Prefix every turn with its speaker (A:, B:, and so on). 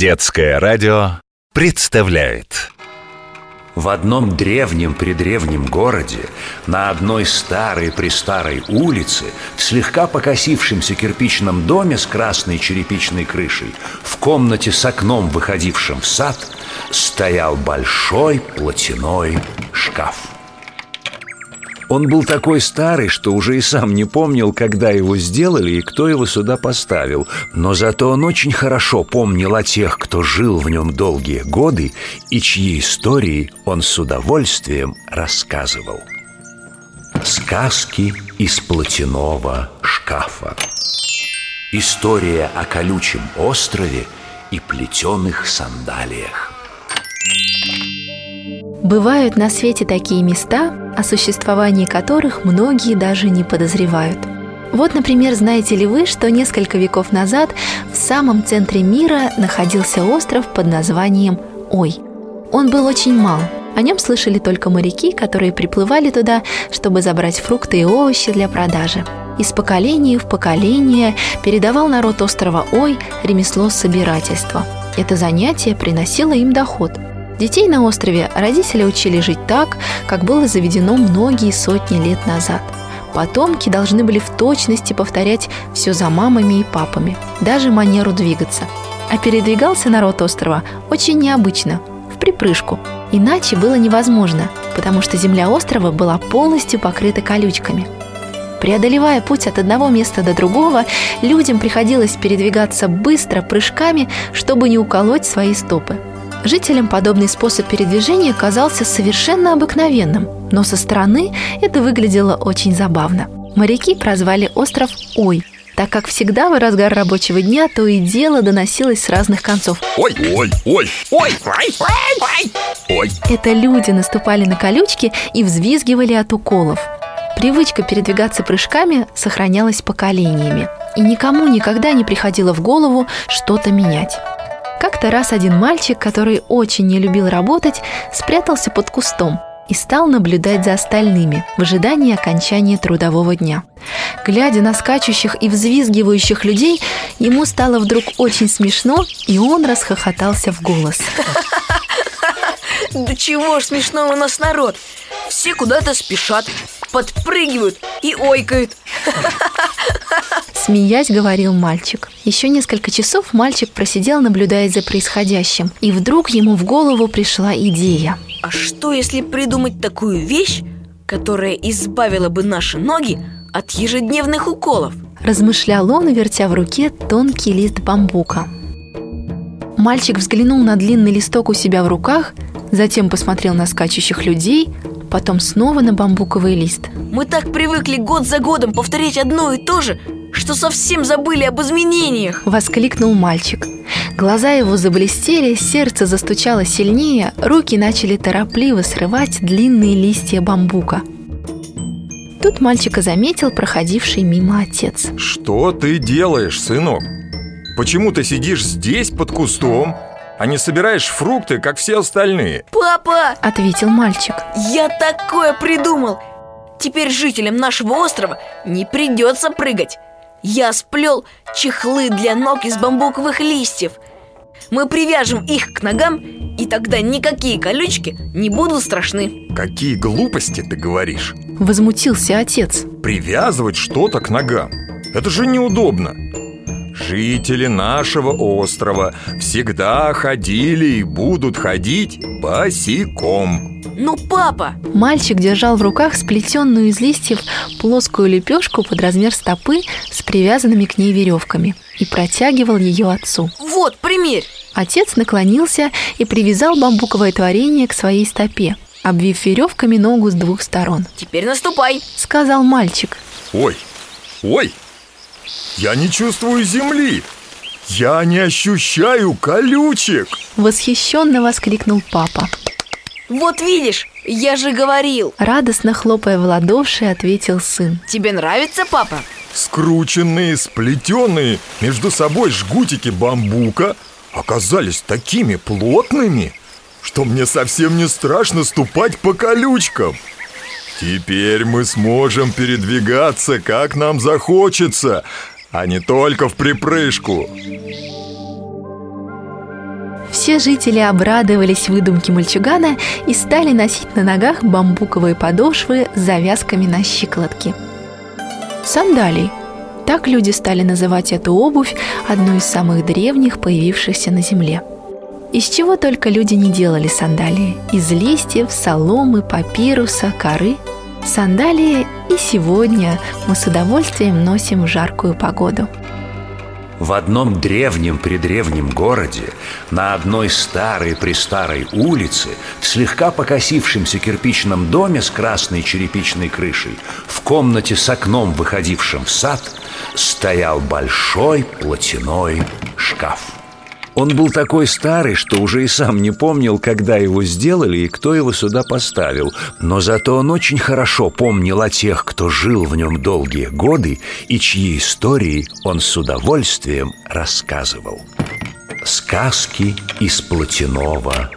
A: Детское радио представляет.
B: В одном древнем-предревнем городе На одной старой-престарой улице В слегка покосившемся кирпичном доме С красной черепичной крышей В комнате с окном, выходившим в сад Стоял большой платяной шкаф он был такой старый, что уже и сам не помнил, когда его сделали и кто его сюда поставил. Но зато он очень хорошо помнил о тех, кто жил в нем долгие годы и чьи истории он с удовольствием рассказывал. Сказки из платяного шкафа. История о колючем острове и плетеных сандалиях.
C: Бывают на свете такие места, о существовании которых многие даже не подозревают. Вот, например, знаете ли вы, что несколько веков назад в самом центре мира находился остров под названием Ой. Он был очень мал. О нем слышали только моряки, которые приплывали туда, чтобы забрать фрукты и овощи для продажи. Из поколения в поколение передавал народ острова Ой ремесло собирательства. Это занятие приносило им доход – Детей на острове родители учили жить так, как было заведено многие сотни лет назад. Потомки должны были в точности повторять все за мамами и папами, даже манеру двигаться. А передвигался народ острова очень необычно, в припрыжку. Иначе было невозможно, потому что земля острова была полностью покрыта колючками. Преодолевая путь от одного места до другого, людям приходилось передвигаться быстро прыжками, чтобы не уколоть свои стопы – Жителям подобный способ передвижения казался совершенно обыкновенным, но со стороны это выглядело очень забавно. Моряки прозвали остров Ой, так как всегда в разгар рабочего дня то и дело доносилось с разных концов.
D: Ой, ой, ой, ой, ой, ой,
C: ой. Это люди наступали на колючки и взвизгивали от уколов. Привычка передвигаться прыжками сохранялась поколениями, и никому никогда не приходило в голову что-то менять. Как-то раз один мальчик, который очень не любил работать, спрятался под кустом и стал наблюдать за остальными в ожидании окончания трудового дня. Глядя на скачущих и взвизгивающих людей, ему стало вдруг очень смешно, и он расхохотался в голос.
E: Да чего ж смешного у нас народ? Все куда-то спешат, подпрыгивают и ойкают.
C: Смеясь, говорил мальчик. Еще несколько часов мальчик просидел, наблюдая за происходящим, и вдруг ему в голову пришла идея.
E: А что, если придумать такую вещь, которая избавила бы наши ноги от ежедневных уколов?
C: Размышлял он, вертя в руке тонкий лист бамбука. Мальчик взглянул на длинный листок у себя в руках, затем посмотрел на скачущих людей, потом снова на бамбуковый лист.
E: Мы так привыкли год за годом повторять одно и то же, что совсем забыли об изменениях.
C: Воскликнул мальчик. Глаза его заблестели, сердце застучало сильнее Руки начали торопливо срывать длинные листья бамбука. Тут мальчика заметил проходивший мимо отец.
D: Что ты делаешь, сынок? Почему ты сидишь здесь под кустом, а не собираешь фрукты, как все остальные?
E: Папа!
C: Ответил мальчик
E: Я такое придумал! Теперь жителям нашего острова не придется прыгать я сплел чехлы для ног из бамбуковых листьев Мы привяжем их к ногам, и тогда никакие колючки не будут страшны
D: Какие глупости ты говоришь?
C: Возмутился отец
D: Привязывать что-то к ногам Это же неудобно Жители нашего острова всегда ходили и будут ходить босиком
E: Ну, папа!
C: Мальчик держал в руках сплетенную из листьев плоскую лепешку под размер стопы с привязанными к ней веревками и протягивал ее отцу.
E: Вот, примерь!
C: Отец наклонился и привязал бамбуковое творение к своей стопе, обвив веревками ногу с двух сторон.
E: «Теперь наступай!»
C: — сказал мальчик.
D: «Ой, ой, я не чувствую земли! Я не ощущаю колючек!»
C: Восхищенно воскликнул папа.
E: Вот видишь, я же говорил
C: Радостно хлопая в ладоши, ответил сын
E: Тебе нравится, папа?
D: Скрученные, сплетенные между собой жгутики бамбука оказались такими плотными, что мне совсем не страшно ступать по колючкам. Теперь мы сможем передвигаться, как нам захочется, а не только в припрыжку.
C: Все жители обрадовались выдумке мальчугана и стали носить на ногах бамбуковые подошвы с завязками на щиколотке. Сандалий. Так люди стали называть эту обувь, одну из самых древних, появившихся на Земле. Из чего только люди не делали сандалии. Из листьев, соломы, папируса, коры. Сандалии и сегодня мы с удовольствием носим жаркую погоду.
B: В одном древнем-предревнем городе, на одной старой-престарой улице, в слегка покосившемся кирпичном доме с красной черепичной крышей, в комнате с окном, выходившим в сад, стоял большой платяной шкаф. Он был такой старый, что уже и сам не помнил, когда его сделали и кто его сюда поставил. Но зато он очень хорошо помнил о тех, кто жил в нем долгие годы и чьи истории он с удовольствием рассказывал. Сказки из платяного